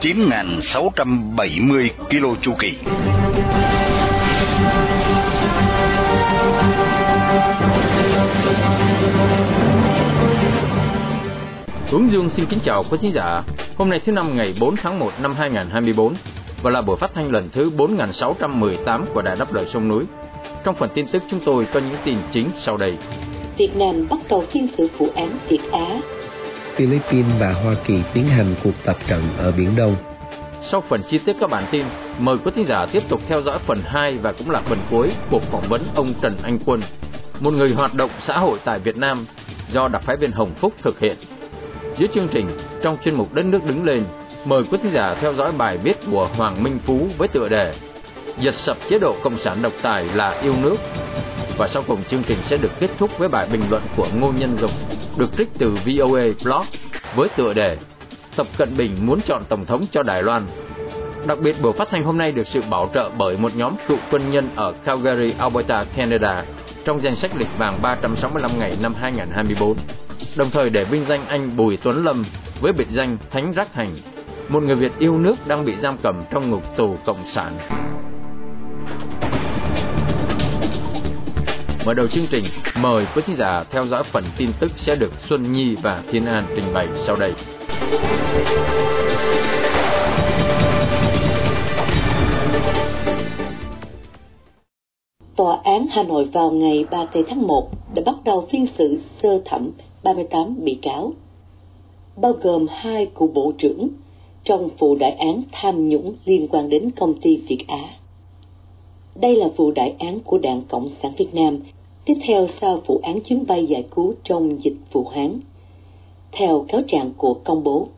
9.670 km chu kỳ. Hướng Dương xin kính chào quý khán giả. Hôm nay thứ năm ngày 4 tháng 1 năm 2024 và là buổi phát thanh lần thứ 4618 của Đài Đáp Lời Sông Núi. Trong phần tin tức chúng tôi có những tin chính sau đây. Việt Nam bắt đầu phiên xử vụ án Việt Á. Philippines và Hoa Kỳ tiến hành cuộc tập trận ở Biển Đông. Sau phần chi tiết các bản tin, mời quý thính giả tiếp tục theo dõi phần 2 và cũng là phần cuối cuộc phỏng vấn ông Trần Anh Quân, một người hoạt động xã hội tại Việt Nam do đặc phái viên Hồng Phúc thực hiện. Dưới chương trình, trong chuyên mục Đất nước đứng lên, mời quý thính giả theo dõi bài viết của Hoàng Minh Phú với tựa đề Giật sập chế độ Cộng sản độc tài là yêu nước. Và sau cùng chương trình sẽ được kết thúc với bài bình luận của Ngô Nhân Dục, được trích từ VOA Blog với tựa đề Tập Cận Bình muốn chọn Tổng thống cho Đài Loan. Đặc biệt buổi phát thanh hôm nay được sự bảo trợ bởi một nhóm cựu quân nhân ở Calgary, Alberta, Canada trong danh sách lịch vàng 365 ngày năm 2024. Đồng thời để vinh danh anh Bùi Tuấn Lâm với biệt danh Thánh Rác Hành, một người Việt yêu nước đang bị giam cầm trong ngục tù cộng sản. Mở đầu chương trình, mời quý thính giả theo dõi phần tin tức sẽ được Xuân Nhi và Thiên An trình bày sau đây. Tòa án Hà Nội vào ngày 3 tháng 1 đã bắt đầu phiên xử sơ thẩm 38 bị cáo, bao gồm hai cựu bộ trưởng trong vụ đại án tham nhũng liên quan đến công ty Việt Á. Đây là vụ đại án của Đảng Cộng sản Việt Nam, tiếp theo sau vụ án chuyến bay giải cứu trong dịch Vũ Hán. Theo cáo trạng của công bố,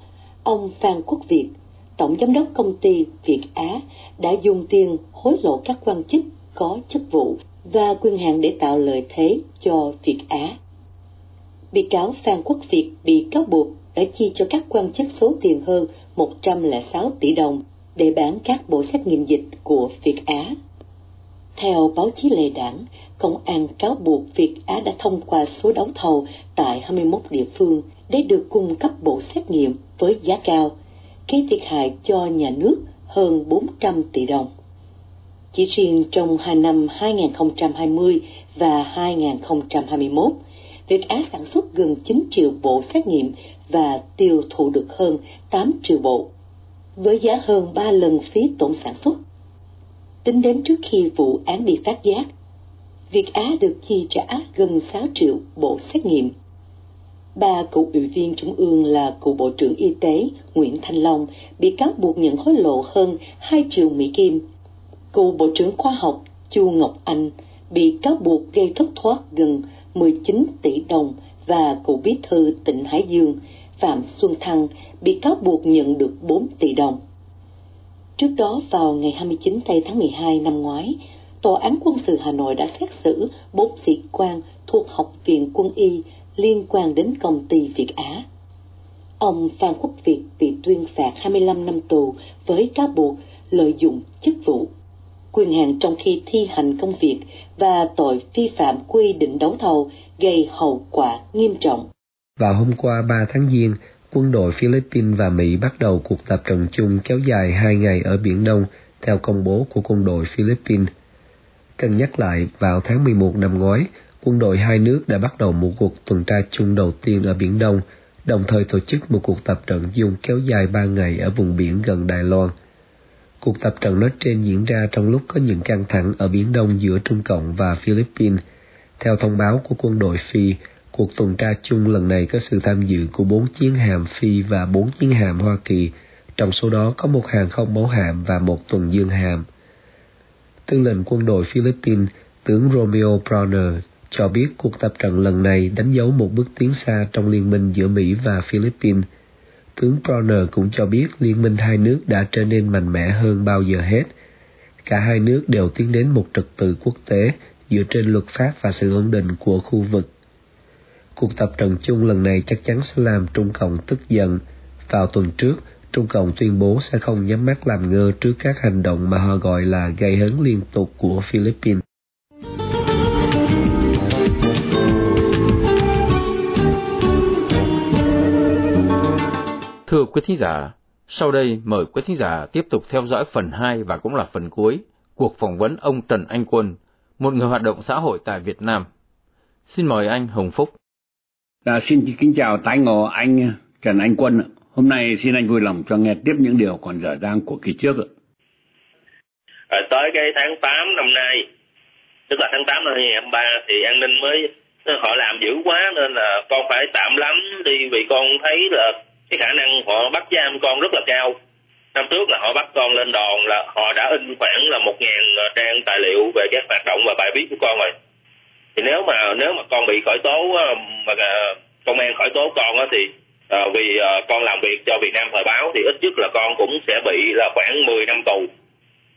ông Phan Quốc Việt, Tổng Giám đốc công ty Việt Á đã dùng tiền hối lộ các quan chức có chức vụ và quyền hạn để tạo lợi thế cho Việt Á. Bị cáo Phan Quốc Việt bị cáo buộc đã chi cho các quan chức số tiền hơn 106 tỷ đồng để bán các bộ xét nghiệm dịch của Việt Á. Theo báo chí lề đảng, công an cáo buộc Việt Á đã thông qua số đấu thầu tại 21 địa phương để được cung cấp bộ xét nghiệm với giá cao, gây thiệt hại cho nhà nước hơn 400 tỷ đồng. Chỉ riêng trong hai năm 2020 và 2021, Việt Á sản xuất gần 9 triệu bộ xét nghiệm và tiêu thụ được hơn 8 triệu bộ, với giá hơn 3 lần phí tổn sản xuất. Tính đến trước khi vụ án bị phát giác, Việt Á được chi trả gần 6 triệu bộ xét nghiệm. Ba cựu ủy viên trung ương là cựu Bộ trưởng Y tế Nguyễn Thanh Long bị cáo buộc nhận hối lộ hơn 2 triệu Mỹ Kim. Cựu Bộ trưởng Khoa học Chu Ngọc Anh bị cáo buộc gây thất thoát gần 19 tỷ đồng và cựu bí thư tỉnh Hải Dương Phạm Xuân Thăng bị cáo buộc nhận được 4 tỷ đồng. Trước đó vào ngày 29 tây tháng 12 năm ngoái, Tòa án quân sự Hà Nội đã xét xử bốn sĩ quan thuộc Học viện Quân y liên quan đến công ty Việt Á. Ông Phan Quốc Việt bị tuyên phạt 25 năm tù với cáo buộc lợi dụng chức vụ, quyền hạn trong khi thi hành công việc và tội vi phạm quy định đấu thầu gây hậu quả nghiêm trọng. Vào hôm qua 3 tháng Giêng, quân đội Philippines và Mỹ bắt đầu cuộc tập trận chung kéo dài hai ngày ở Biển Đông theo công bố của quân đội Philippines. Cần nhắc lại, vào tháng 11 năm ngoái, quân đội hai nước đã bắt đầu một cuộc tuần tra chung đầu tiên ở Biển Đông, đồng thời tổ chức một cuộc tập trận chung kéo dài ba ngày ở vùng biển gần Đài Loan. Cuộc tập trận nói trên diễn ra trong lúc có những căng thẳng ở Biển Đông giữa Trung Cộng và Philippines. Theo thông báo của quân đội Phi, cuộc tuần tra chung lần này có sự tham dự của bốn chiến hạm Phi và bốn chiến hạm Hoa Kỳ, trong số đó có một hàng không mẫu hạm và một tuần dương hạm. Tư lệnh quân đội Philippines, tướng Romeo Browner, cho biết cuộc tập trận lần này đánh dấu một bước tiến xa trong liên minh giữa Mỹ và Philippines. Tướng Browner cũng cho biết liên minh hai nước đã trở nên mạnh mẽ hơn bao giờ hết. cả hai nước đều tiến đến một trật tự quốc tế dựa trên luật pháp và sự ổn định của khu vực. Cuộc tập trận chung lần này chắc chắn sẽ làm Trung Cộng tức giận. Vào tuần trước, Trung Cộng tuyên bố sẽ không nhắm mắt làm ngơ trước các hành động mà họ gọi là gây hấn liên tục của Philippines. Thưa quý thính giả, sau đây mời quý thính giả tiếp tục theo dõi phần 2 và cũng là phần cuối cuộc phỏng vấn ông Trần Anh Quân, một người hoạt động xã hội tại Việt Nam. Xin mời anh Hồng Phúc. À, xin kính chào tái ngộ anh Trần Anh Quân. Hôm nay xin anh vui lòng cho nghe tiếp những điều còn dở dang của kỳ trước. À, tới cái tháng 8 năm nay, tức là tháng 8 năm 2023 thì an ninh mới họ làm dữ quá nên là con phải tạm lắm đi vì con thấy là cái khả năng họ bắt giam con rất là cao năm trước là họ bắt con lên đòn là họ đã in khoảng là một ngàn trang tài liệu về các hoạt động và bài viết của con rồi thì nếu mà nếu mà con bị khởi tố ờ, mà ờ, công an khởi tố con thì à, vì à, con làm việc cho Việt Nam thời báo thì ít nhất là con cũng sẽ bị là khoảng 10 năm tù.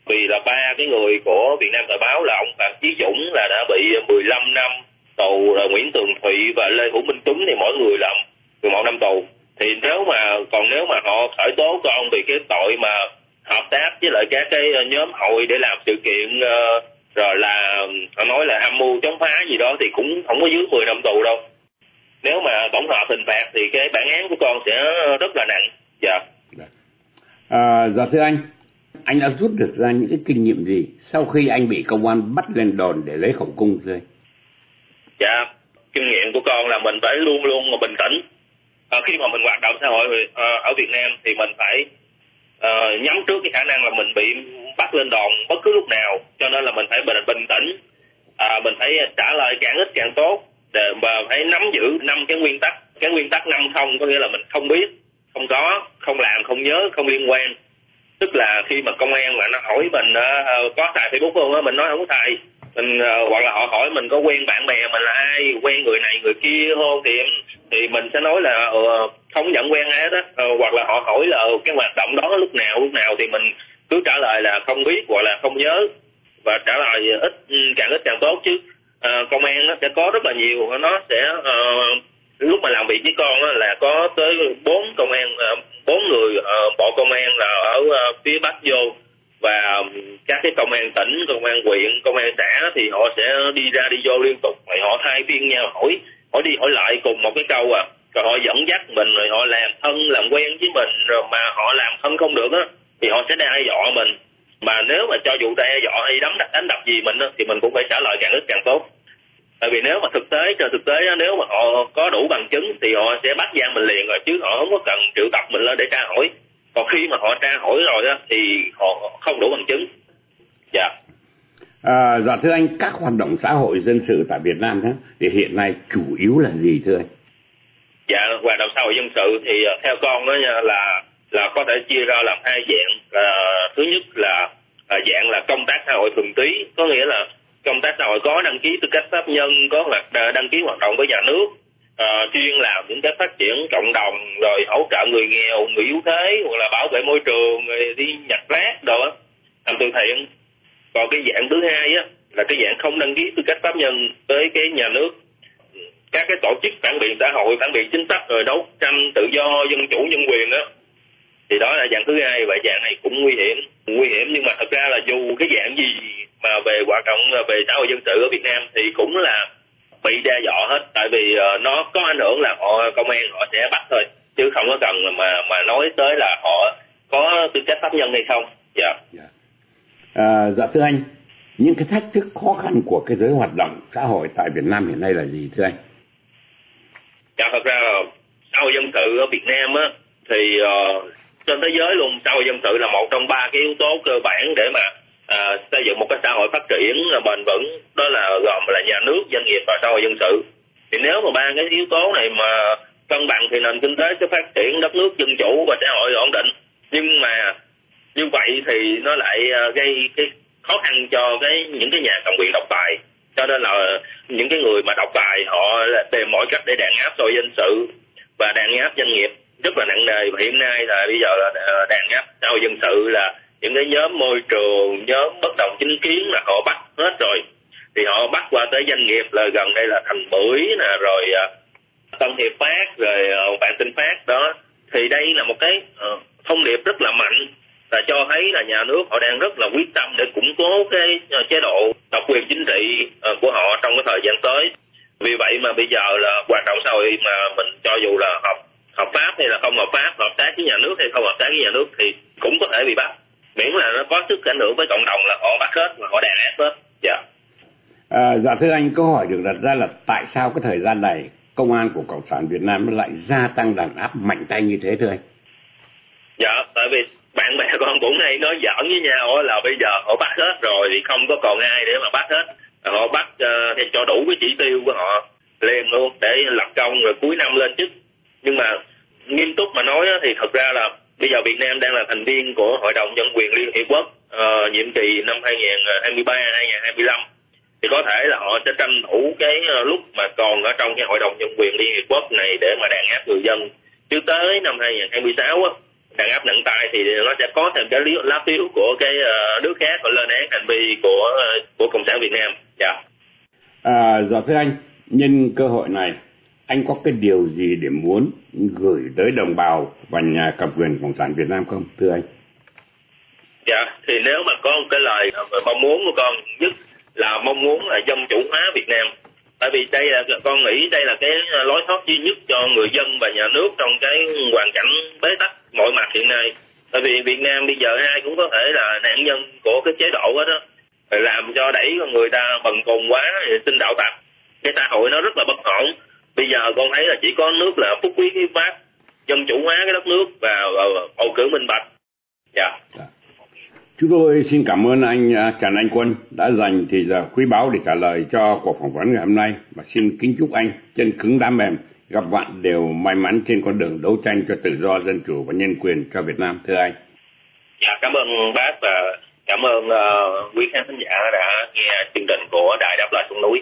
Vì là ba cái người của Việt Nam thời báo là ông Phạm Chí Dũng là đã bị 15 năm tù rồi Nguyễn Tường Thụy và Lê Hữu Minh Tuấn thì mỗi người là 11 năm tù. Thì nếu mà còn nếu mà họ khởi tố con vì cái tội mà hợp tác với lại các cái nhóm hội để làm sự kiện uh, rồi là họ nói là âm mưu chống phá gì đó thì cũng không có dưới 10 năm tù đâu. Nếu mà tổng hợp hình phạt thì cái bản án của con sẽ rất là nặng. Dạ. À, dạ thưa anh anh đã rút được ra những cái kinh nghiệm gì sau khi anh bị công an bắt lên đòn để lấy khẩu cung anh? Dạ kinh nghiệm của con là mình phải luôn luôn mà bình tĩnh. À, khi mà mình hoạt động xã hội à, ở Việt Nam thì mình phải à, nhắm trước cái khả năng là mình bị bắt lên đòn bất cứ lúc nào. Cho nên là mình phải bình, bình tĩnh. À, mình phải trả lời càng ít càng tốt. Để và phải nắm giữ năm cái nguyên tắc. Cái nguyên tắc năm không có nghĩa là mình không biết không có không làm không nhớ không liên quan. Tức là khi mà công an mà nó hỏi mình uh, có xài facebook không á mình nói không có xài. Mình uh, hoặc là họ hỏi mình có quen bạn bè mình là ai quen người này người kia không thì thì mình sẽ nói là uh, không nhận quen ai hết á. Uh, hoặc là họ hỏi là uh, cái hoạt động đó lúc nào lúc nào thì mình cứ trả lời là không biết hoặc là không nhớ. Và trả lời ít ừ, càng ít càng tốt chứ. Uh, công an nó sẽ có rất là nhiều nó sẽ uh, lúc mà làm việc với con đó, là có tới bốn công an ờ, bốn người ờ, bộ công an là ở phía bắc vô. Và các cái công an tỉnh công an huyện công an xã thì họ sẽ đi ra đi vô liên tục. Rồi họ thay phiên nhau hỏi hỏi đi hỏi lại cùng một cái câu à. Rồi họ dẫn dắt mình rồi họ làm thân làm quen với mình rồi mà họ làm thân không được á thì họ sẽ đe dọa mình. Mà nếu mà cho dù đe dọa hay đánh đập đánh đập gì mình á thì mình cũng phải trả lời càng ít càng tốt. Tại vì nếu mà thực tế trên thực tế nếu mà họ có đủ bằng chứng thì họ sẽ bắt giam mình liền rồi chứ họ không có cần triệu tập mình lên để tra hỏi. Còn khi mà họ tra hỏi rồi á thì họ không đủ bằng chứng. Dạ. À, dạ thưa anh các hoạt động xã hội dân sự tại Việt Nam đó, thì hiện nay chủ yếu là gì thưa anh? Dạ hoạt động xã hội dân sự thì ờ, theo con đó là là có thể chia ra làm hai dạng. Là thứ nhất là, là dạng là công tác xã hội thuần túy. Có nghĩa là công tác xã hội có đăng ký tư cách pháp nhân có là đăng ký hoạt động với nhà nước à, chuyên làm những cái phát triển cộng đồng rồi hỗ trợ người nghèo người yếu thế hoặc là bảo vệ môi trường người đi nhặt rác đồ á. Làm từ thiện. Còn cái dạng thứ hai á là cái dạng không đăng ký tư cách pháp nhân tới cái nhà nước. Các cái tổ chức phản biện xã hội phản biện chính sách rồi đấu tranh tự do dân chủ nhân quyền á thì đó là dạng thứ hai và dạng này cũng nguy hiểm. Nguy hiểm nhưng mà thật ra là dù cái dạng gì mà về hoạt động về xã hội dân sự ở Việt Nam thì cũng là bị đe dọa hết. Tại vì uh, nó có ảnh hưởng là họ công an họ sẽ bắt thôi chứ không có cần mà mà nói tới là họ có tư cách pháp nhân hay không. Dạ. Yeah. dạ. À, dạ thưa anh những cái thách thức khó khăn của cái giới hoạt động xã hội tại Việt Nam hiện nay là gì thưa anh? Dạ thật ra là xã hội dân sự ở Việt Nam á thì uh, trên thế giới luôn. Xã hội dân sự là một trong ba cái yếu tố cơ bản để mà à, xây dựng một cái xã hội phát triển à, bền vững. Đó là gồm là nhà nước doanh nghiệp và xã hội dân sự. Thì nếu mà ba cái yếu tố này mà cân bằng thì nền kinh tế sẽ phát triển đất nước dân chủ và xã hội ổn định. Nhưng mà như vậy thì nó lại à, gây cái khó khăn cho cái những cái nhà cầm quyền độc tài. Cho nên là những cái người mà độc tài họ tìm mọi cách để đàn áp xã hội dân sự và đàn áp doanh nghiệp rất là nặng nề. Và hiện nay là bây giờ là à, đàn áp xã hội dân sự là những cái nhóm môi trường nhóm bất đồng chính kiến là họ bắt hết rồi. Thì họ bắt qua tới doanh nghiệp là gần đây là thành bưởi nè rồi ờ, tân hiệp phát rồi uh, vạn tinh phát. Đó. Thì đây là một cái thông điệp rất là mạnh là cho thấy là nhà nước họ đang rất là quyết tâm để củng cố cái chế độ độc quyền chính trị của họ trong cái thời gian tới. Vì vậy mà bây giờ là hoạt động xã hội mà mình cho dù là học hợp pháp hay là không hợp pháp hợp tác với nhà nước hay không hợp tác với nhà nước thì cũng có thể bị bắt miễn là nó có sức ảnh hưởng với cộng đồng là họ bắt hết và họ đàn áp hết dạ. À, dạ thưa anh, câu hỏi được đặt ra là tại sao cái thời gian này công an của Cộng sản Việt Nam lại gia tăng đàn áp mạnh tay như thế thưa anh? Dạ, tại vì bạn bè con cũng hay nói giỡn với nhau là bây giờ họ bắt hết rồi thì không có còn ai để mà bắt hết. Họ bắt uh, thì cho đủ cái chỉ tiêu của họ liền luôn để lập công rồi cuối năm lên chức. Nhưng mà nghiêm túc mà nói thì thật ra là bây giờ Việt Nam đang là thành viên của Hội đồng Nhân quyền Liên Hiệp Quốc uh, nhiệm kỳ năm 2023-2025 ờ, thì có thể là họ sẽ tranh thủ cái ờ, lúc mà còn ở trong cái hội đồng nhân quyền liên hiệp quốc này để mà đàn áp người dân chứ tới năm 2026 á đàn áp nặng tay thì nó sẽ có thêm cái lá phiếu của cái ờ, nước khác họ lên án hành vi của của cộng sản Việt Nam. Dạ. À, dạ thưa anh, nhân cơ hội này anh có cái điều gì để muốn gửi tới đồng bào và nhà cầm quyền cộng sản Việt Nam không thưa anh? Dạ, thì nếu mà có một cái lời mong muốn của con nhất là mong muốn là dân chủ hóa Việt Nam. Tại vì đây là con nghĩ đây là cái lối thoát duy nhất cho người dân và nhà nước trong cái hoàn cảnh bế tắc mọi mặt hiện nay. Tại vì Việt Nam bây giờ ai cũng có thể là nạn nhân của cái chế độ đó đó. Làm cho đẩy con người ta bần cùng quá tin đạo tặc. Cái xã hội nó rất là bất ổn bây giờ con thấy là chỉ có nước là phúc quý hiến pháp dân chủ hóa cái đất nước và bầu cử minh bạch dạ yeah. Dạ. Chúng tôi xin cảm ơn anh à, Trần Anh Quân đã dành thời giờ quý báu để trả lời cho cuộc phỏng vấn ngày hôm nay và xin kính chúc anh chân cứng đá mềm gặp vạn đều may mắn trên con đường đấu tranh cho tự do dân chủ và nhân quyền cho Việt Nam thưa anh. Dạ cảm ơn bác và cảm ơn uh, quý khán giả đã nghe chương trình của Đài Đáp Lời Xuống Núi.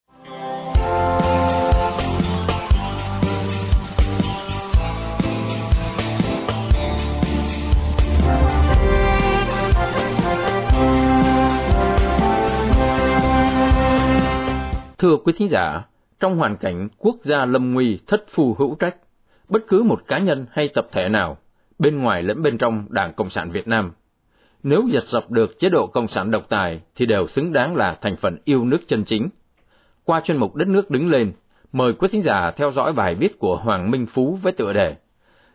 Thưa quý thính giả, trong hoàn cảnh quốc gia lâm nguy thất phù hữu trách, bất cứ một cá nhân hay tập thể nào, bên ngoài lẫn bên trong Đảng Cộng sản Việt Nam, nếu giật dọc được chế độ Cộng sản độc tài thì đều xứng đáng là thành phần yêu nước chân chính. Qua chuyên mục Đất nước đứng lên, mời quý thính giả theo dõi bài viết của Hoàng Minh Phú với tựa đề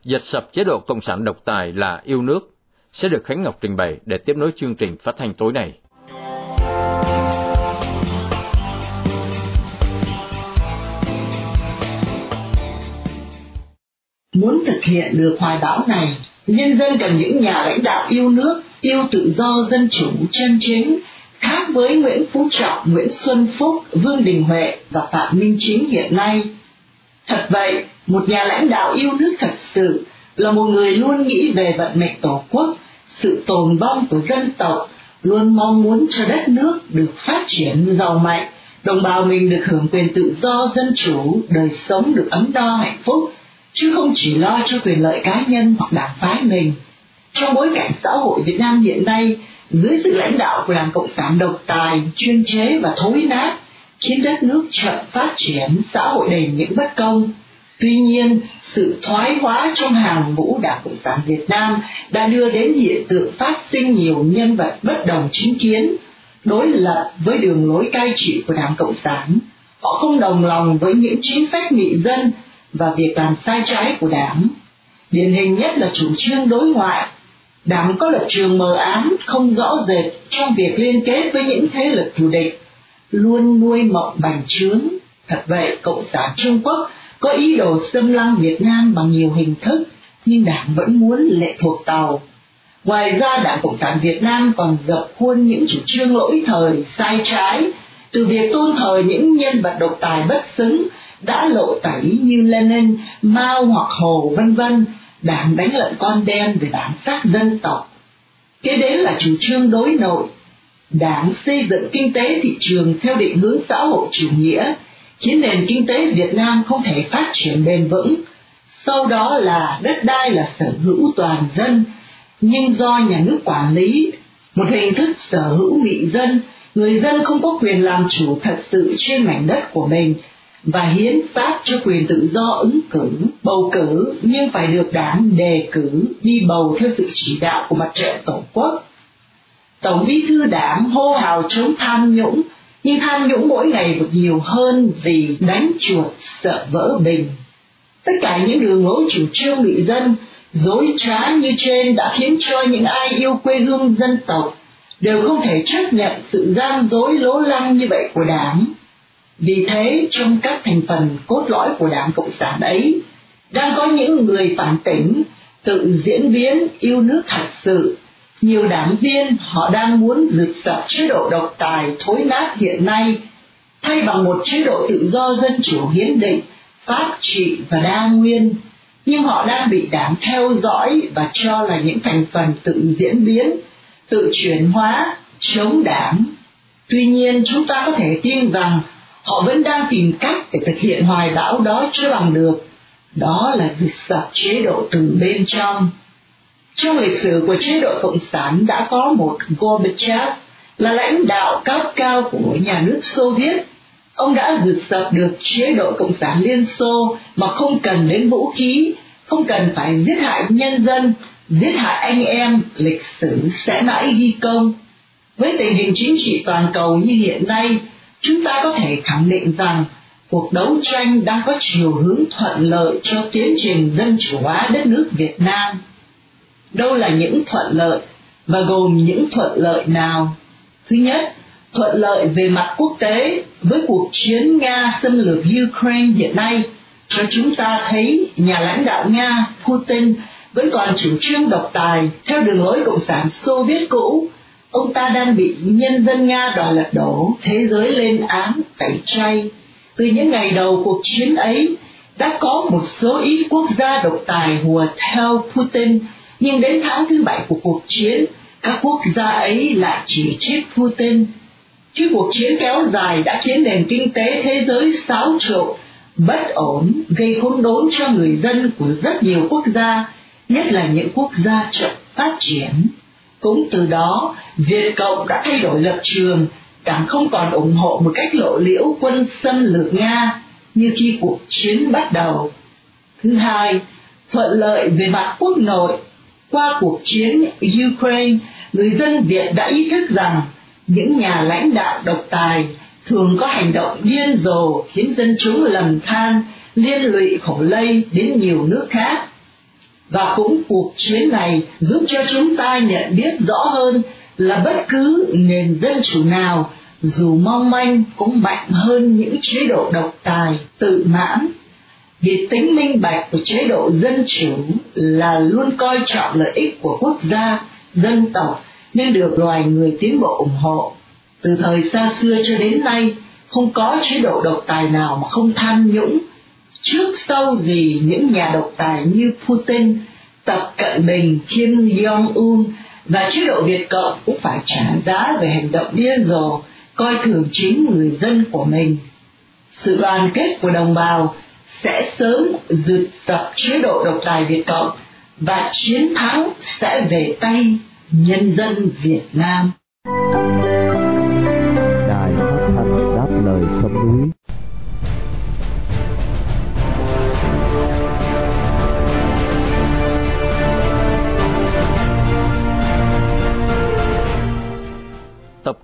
Giật sập chế độ Cộng sản độc tài là yêu nước, sẽ được Khánh Ngọc trình bày để tiếp nối chương trình phát thanh tối nay. Muốn thực hiện được hoài bão này, nhân dân cần những nhà lãnh đạo yêu nước, yêu tự do dân chủ chân chính, khác với Nguyễn Phú Trọng, Nguyễn Xuân Phúc, Vương Đình Huệ và Phạm Minh Chính hiện nay. Thật vậy, một nhà lãnh đạo yêu nước thật sự là một người luôn nghĩ về vận mệnh tổ quốc, sự tồn vong của dân tộc, luôn mong muốn cho đất nước được phát triển giàu mạnh, đồng bào mình được hưởng quyền tự do dân chủ, đời sống được ấm no hạnh phúc, chứ không chỉ lo cho quyền lợi cá nhân hoặc đảng phái mình. Trong bối cảnh xã hội Việt Nam hiện nay, dưới sự lãnh đạo của Đảng Cộng sản độc tài, chuyên chế và thối nát, khiến đất nước chậm phát triển, xã hội đầy những bất công. Tuy nhiên, sự thoái hóa trong hàng ngũ Đảng Cộng sản Việt Nam đã đưa đến hiện tượng phát sinh nhiều nhân vật bất đồng chính kiến, đối lập với đường lối cai trị của Đảng Cộng sản. Họ không đồng lòng với những chính sách nghị dân và việc làm sai trái của đảng. Điển hình nhất là chủ trương đối ngoại. Đảng có lập trường mờ ám, không rõ rệt trong việc liên kết với những thế lực thù địch, luôn nuôi mộng bành trướng. Thật vậy, Cộng sản Trung Quốc có ý đồ xâm lăng Việt Nam bằng nhiều hình thức, nhưng đảng vẫn muốn lệ thuộc tàu. Ngoài ra Đảng Cộng sản Việt Nam còn dập khuôn những chủ trương lỗi thời, sai trái, từ việc tôn thờ những nhân vật độc tài bất xứng đã lộ tẩy như Lenin, Mao hoặc Hồ vân vân, đảng đánh lận con đen về bản sắc dân tộc. Kế đến là chủ trương đối nội, đảng xây dựng kinh tế thị trường theo định hướng xã hội chủ nghĩa, khiến nền kinh tế Việt Nam không thể phát triển bền vững. Sau đó là đất đai là sở hữu toàn dân, nhưng do nhà nước quản lý, một hình thức sở hữu bị dân, người dân không có quyền làm chủ thật sự trên mảnh đất của mình và hiến pháp cho quyền tự do ứng cử, bầu cử nhưng phải được đảng đề cử đi bầu theo sự chỉ đạo của mặt trận tổ quốc. Tổng bí thư đảng hô hào chống tham nhũng, nhưng tham nhũng mỗi ngày được nhiều hơn vì đánh chuột sợ vỡ bình. Tất cả những đường lối chủ trương bị dân dối trá như trên đã khiến cho những ai yêu quê hương dân tộc đều không thể chấp nhận sự gian dối lố lăng như vậy của đảng vì thế, trong các thành phần cốt lõi của đảng cộng sản ấy, đang có những người phản tỉnh, tự diễn biến yêu nước thật sự. Nhiều đảng viên, họ đang muốn rực sập chế độ độc tài, thối nát hiện nay, thay bằng một chế độ tự do dân chủ hiến định, pháp trị và đa nguyên. Nhưng họ đang bị đảng theo dõi và cho là những thành phần tự diễn biến, tự chuyển hóa, chống đảng. Tuy nhiên, chúng ta có thể tin rằng họ vẫn đang tìm cách để thực hiện hoài bão đó chưa bằng được. Đó là việc sập chế độ từ bên trong. Trong lịch sử của chế độ cộng sản đã có một gorbachev là lãnh đạo cấp cao của nhà nước xô viết ông đã rực sập được chế độ cộng sản liên xô mà không cần đến vũ khí, không cần phải giết hại nhân dân, giết hại anh em, lịch sử sẽ mãi ghi công. Với tình hình chính trị toàn cầu như hiện nay chúng ta có thể khẳng định rằng cuộc đấu tranh đang có chiều hướng thuận lợi cho tiến trình dân chủ hóa đất nước Việt Nam. Đâu là những thuận lợi và gồm những thuận lợi nào? Thứ nhất, thuận lợi về mặt quốc tế với cuộc chiến Nga xâm lược Ukraine hiện nay cho chúng ta thấy nhà lãnh đạo Nga Putin vẫn còn chủ trương độc tài theo đường lối cộng sản Xô Viết cũ ông ta đang bị nhân dân Nga đòi lật đổ, thế giới lên án, tẩy chay. Từ những ngày đầu cuộc chiến ấy, đã có một số ít quốc gia độc tài hùa theo Putin, nhưng đến tháng thứ bảy của cuộc chiến, các quốc gia ấy lại chỉ trích Putin. Khi cuộc chiến kéo dài đã khiến nền kinh tế thế giới xáo trộn, bất ổn, gây khốn đốn cho người dân của rất nhiều quốc gia, nhất là những quốc gia chậm phát triển. Cũng từ đó, Việt Cộng đã thay đổi lập trường, càng không còn ủng hộ một cách lộ liễu quân xâm lược Nga như khi cuộc chiến bắt đầu. Thứ hai, thuận lợi về mặt quốc nội. Qua cuộc chiến Ukraine, người dân Việt đã ý thức rằng những nhà lãnh đạo độc tài thường có hành động điên rồ khiến dân chúng lầm than, liên lụy khổ lây đến nhiều nước khác và cũng cuộc chiến này giúp cho chúng ta nhận biết rõ hơn là bất cứ nền dân chủ nào, dù mong manh cũng mạnh hơn những chế độ độc tài, tự mãn. Vì tính minh bạch của chế độ dân chủ là luôn coi trọng lợi ích của quốc gia, dân tộc, nên được loài người tiến bộ ủng hộ. Từ thời xa xưa cho đến nay, không có chế độ độc tài nào mà không tham nhũng trước sau gì những nhà độc tài như Putin, Tập Cận Bình, Kim Jong-un và chế độ Việt Cộng cũng phải trả giá về hành động điên rồ, coi thường chính người dân của mình. Sự đoàn kết của đồng bào sẽ sớm dượt tập chế độ độc tài Việt Cộng và chiến thắng sẽ về tay nhân dân Việt Nam.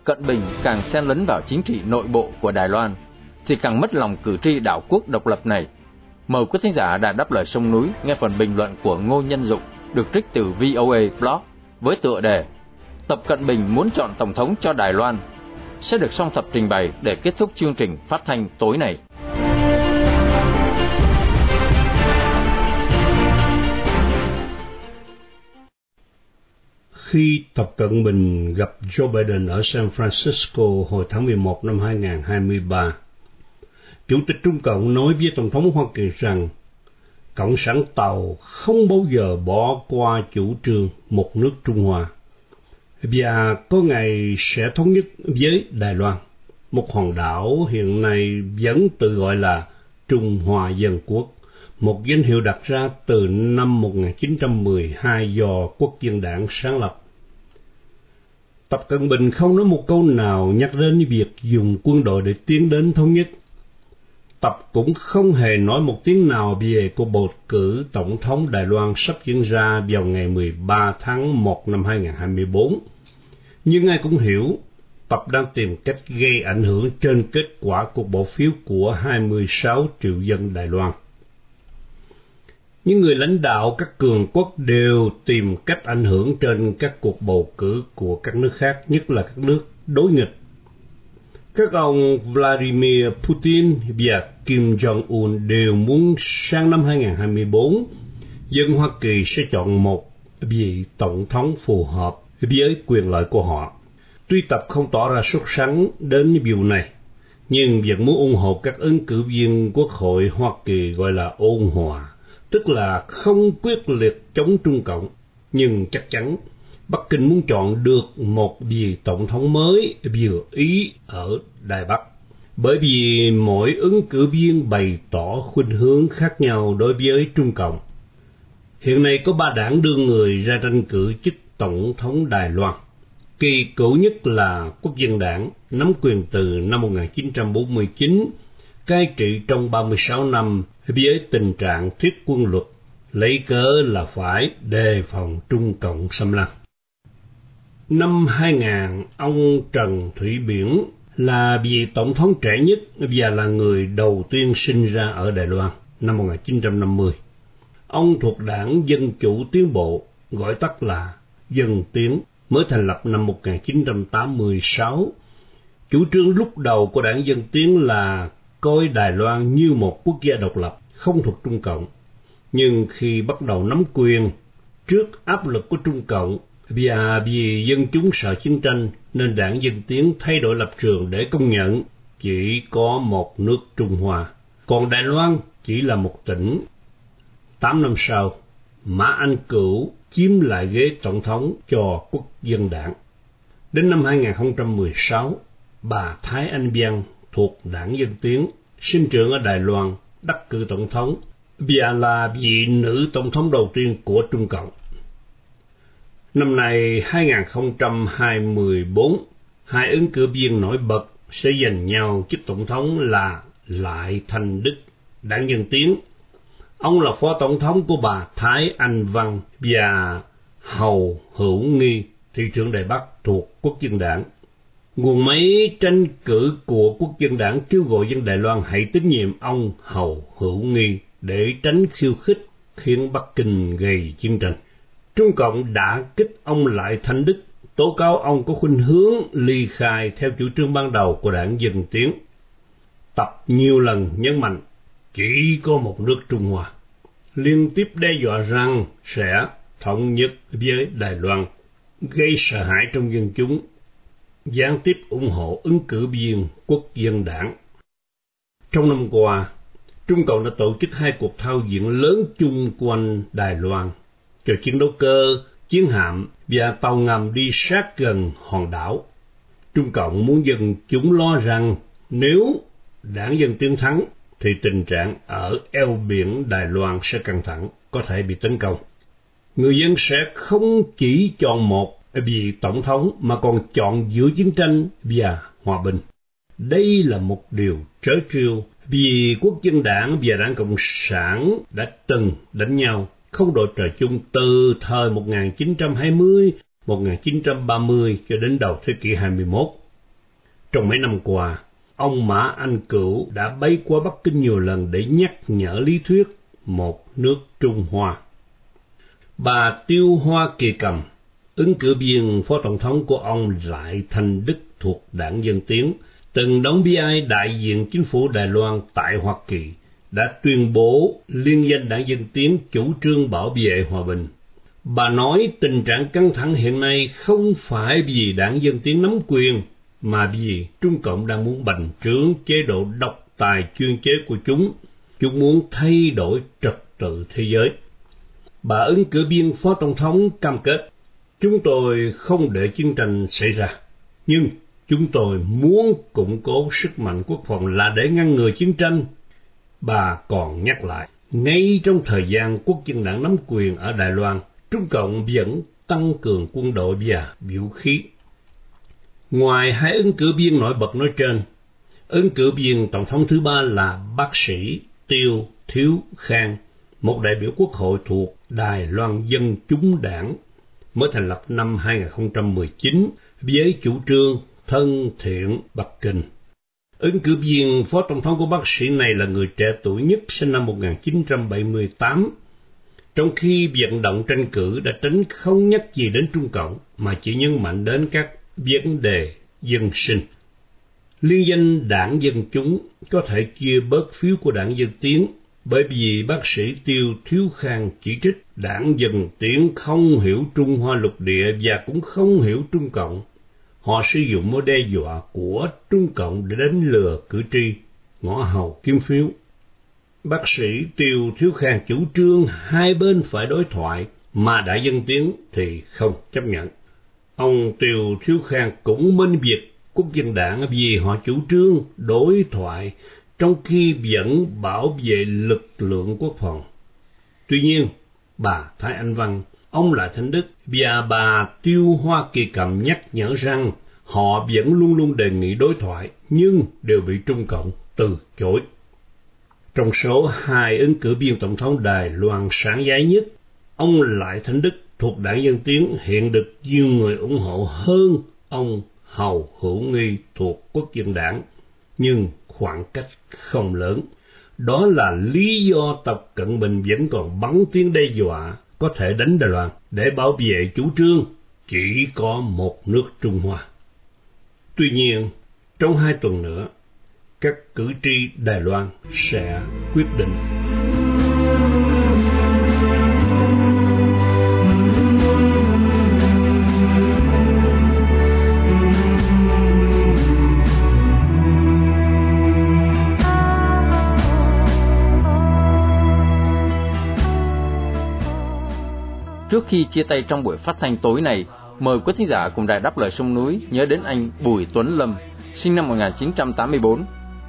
Cận Bình càng xen lấn vào chính trị nội bộ của Đài Loan, thì càng mất lòng cử tri đảo quốc độc lập này. Mời quý thính giả đã đáp lời sông núi nghe phần bình luận của Ngô Nhân Dụng được trích từ VOA Blog với tựa đề Tập Cận Bình muốn chọn Tổng thống cho Đài Loan sẽ được song thập trình bày để kết thúc chương trình phát thanh tối này. Khi Tập Cận Bình gặp Joe Biden ở San Francisco hồi tháng 11 năm 2023, Chủ tịch Trung Cộng nói với Tổng thống Hoa Kỳ rằng Cộng sản Tàu không bao giờ bỏ qua chủ trương một nước Trung Hoa và có ngày sẽ thống nhất với Đài Loan, một hòn đảo hiện nay vẫn tự gọi là Trung Hoa Dân Quốc, một danh hiệu đặt ra từ năm 1912 do Quốc dân đảng sáng lập. Tập Cận Bình không nói một câu nào nhắc đến việc dùng quân đội để tiến đến thống nhất. Tập cũng không hề nói một tiếng nào về cuộc bầu cử Tổng thống Đài Loan sắp diễn ra vào ngày 13 tháng 1 năm 2024. Nhưng ai cũng hiểu, Tập đang tìm cách gây ảnh hưởng trên kết quả cuộc bỏ phiếu của 26 triệu dân Đài Loan. Những người lãnh đạo các cường quốc đều tìm cách ảnh hưởng trên các cuộc bầu cử của các nước khác, nhất là các nước đối nghịch. Các ông Vladimir Putin và Kim Jong-un đều muốn sang năm 2024, dân Hoa Kỳ sẽ chọn một vị tổng thống phù hợp với quyền lợi của họ. Tuy tập không tỏ ra xuất sắng đến điều này, nhưng vẫn muốn ủng hộ các ứng cử viên Quốc hội Hoa Kỳ gọi là ôn hòa, tức là không quyết liệt chống Trung Cộng, nhưng chắc chắn Bắc Kinh muốn chọn được một vị tổng thống mới vừa ý ở Đài Bắc. Bởi vì mỗi ứng cử viên bày tỏ khuynh hướng khác nhau đối với Trung Cộng. Hiện nay có ba đảng đưa người ra tranh cử chức Tổng thống Đài Loan. Kỳ cựu nhất là Quốc dân đảng, nắm quyền từ năm 1949, cai trị trong 36 năm với tình trạng thiết quân luật, lấy cớ là phải đề phòng Trung Cộng xâm lăng. Năm 2000, ông Trần Thủy Biển là vị tổng thống trẻ nhất và là người đầu tiên sinh ra ở Đài Loan năm 1950. Ông thuộc đảng Dân Chủ Tiến Bộ, gọi tắt là Dân Tiến, mới thành lập năm 1986. Chủ trương lúc đầu của đảng Dân Tiến là coi Đài Loan như một quốc gia độc lập, không thuộc Trung Cộng. Nhưng khi bắt đầu nắm quyền, trước áp lực của Trung Cộng và vì dân chúng sợ chiến tranh nên đảng Dân Tiến thay đổi lập trường để công nhận chỉ có một nước Trung Hoa, còn Đài Loan chỉ là một tỉnh. Tám năm sau, Mã Anh Cửu chiếm lại ghế tổng thống cho quốc dân đảng. Đến năm 2016, bà Thái Anh Văn thuộc đảng Dân Tiến, sinh trưởng ở Đài Loan, đắc cử tổng thống, và là vị nữ tổng thống đầu tiên của Trung Cộng. Năm nay 2024, hai ứng cử viên nổi bật sẽ giành nhau chức tổng thống là Lại Thanh Đức, đảng Dân Tiến. Ông là phó tổng thống của bà Thái Anh Văn và Hầu Hữu Nghi, thị trưởng Đài Bắc thuộc Quốc dân đảng. Nguồn máy tranh cử của Quốc dân đảng kêu gọi dân Đài Loan hãy tín nhiệm ông Hầu Hữu Nghi để tránh khiêu khích khiến Bắc Kinh gây chiến tranh. Trung Cộng đã kích ông lại Thanh Đức, tố cáo ông có khuynh hướng ly khai theo chủ trương ban đầu của đảng Dân Tiến. Tập nhiều lần nhấn mạnh chỉ có một nước Trung Hoa, liên tiếp đe dọa rằng sẽ thống nhất với Đài Loan, gây sợ hãi trong dân chúng, gián tiếp ủng hộ ứng cử viên quốc dân đảng. Trong năm qua, Trung Cộng đã tổ chức hai cuộc thao diễn lớn chung quanh Đài Loan cho chiến đấu cơ, chiến hạm và tàu ngầm đi sát gần hòn đảo. Trung Cộng muốn dân chúng lo rằng nếu đảng dân tiến thắng thì tình trạng ở eo biển Đài Loan sẽ căng thẳng, có thể bị tấn công. Người dân sẽ không chỉ chọn một vì tổng thống mà còn chọn giữa chiến tranh và hòa bình. Đây là một điều trớ trêu vì quốc dân đảng và đảng Cộng sản đã từng đánh nhau không đội trời chung từ thời 1920, 1930 cho đến đầu thế kỷ 21. Trong mấy năm qua, ông Mã Anh Cửu đã bay qua Bắc Kinh nhiều lần để nhắc nhở lý thuyết một nước Trung Hoa. Bà Tiêu Hoa Kỳ Cầm, ứng cử viên phó tổng thống của ông Lại Thành Đức thuộc đảng Dân Tiến, từng đóng vai đại diện chính phủ Đài Loan tại Hoa Kỳ đã tuyên bố liên danh đảng Dân Tiến chủ trương bảo vệ hòa bình. Bà nói tình trạng căng thẳng hiện nay không phải vì đảng Dân Tiến nắm quyền, mà vì Trung Cộng đang muốn bành trướng chế độ độc tài chuyên chế của chúng. Chúng muốn thay đổi trật tự thế giới. Bà ứng cử viên phó tổng thống cam kết, chúng tôi không để chiến tranh xảy ra, nhưng chúng tôi muốn củng cố sức mạnh quốc phòng là để ngăn ngừa chiến tranh. Bà còn nhắc lại, ngay trong thời gian quốc dân đảng nắm quyền ở Đài Loan, Trung Cộng vẫn tăng cường quân đội và vũ khí. Ngoài hai ứng cử viên nổi bật nói trên, ứng cử viên tổng thống thứ ba là bác sĩ Tiêu Thiếu Khang, một đại biểu quốc hội thuộc Đài Loan Dân Chúng Đảng, mới thành lập năm 2019 với chủ trương thân thiện Bắc Kinh. Ứng cử viên phó tổng thống của bác sĩ này là người trẻ tuổi nhất sinh năm 1978, trong khi vận động tranh cử đã tránh không nhắc gì đến Trung Cộng mà chỉ nhấn mạnh đến các vấn đề dân sinh. Liên danh đảng Dân Chúng có thể chia bớt phiếu của đảng Dân Tiến bởi vì bác sĩ Tiêu Thiếu Khang chỉ trích đảng Dân Tiến không hiểu Trung Hoa lục địa và cũng không hiểu Trung Cộng. Họ sử dụng mối đe dọa của Trung Cộng để đánh lừa cử tri, ngõ hầu kiếm phiếu. Bác sĩ Tiêu Thiếu Khang chủ trương hai bên phải đối thoại, mà Đại Dân Tiến thì không chấp nhận. Ông Tiêu Thiếu Khang cũng minh việc quốc dân đảng vì họ chủ trương đối thoại trong khi vẫn bảo vệ lực lượng quốc phòng. Tuy nhiên, bà Thái Anh Văn, ông Lại Thánh Đức và bà Tiêu Hoa Kỳ Cầm nhắc nhở rằng họ vẫn luôn luôn đề nghị đối thoại nhưng đều bị Trung Cộng từ chối. Trong số hai ứng cử viên tổng thống Đài Loan sáng giá nhất, ông Lại Thánh Đức thuộc đảng Dân Tiến hiện được nhiều người ủng hộ hơn ông Hầu Hữu Nghi thuộc Quốc dân đảng, nhưng khoảng cách không lớn. Đó là lý do Tập Cận Bình vẫn còn bắn tiếng đe dọa có thể đánh Đài Loan để bảo vệ chủ trương chỉ có một nước Trung Hoa. Tuy nhiên, trong hai tuần nữa, các cử tri Đài Loan sẽ quyết định. Khi chia tay trong buổi phát thanh tối này, mời quý thính giả cùng đài đáp lời sông núi nhớ đến anh Bùi Tuấn Lâm, sinh năm 1984,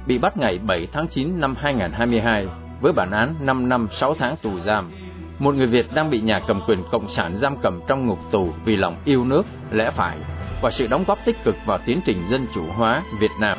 bị bắt ngày 7 tháng 9 năm 2022 với bản án 5 năm 6 tháng tù giam. Một người Việt đang bị nhà cầm quyền cộng sản giam cầm trong ngục tù vì lòng yêu nước, lẽ phải và sự đóng góp tích cực vào tiến trình dân chủ hóa Việt Nam.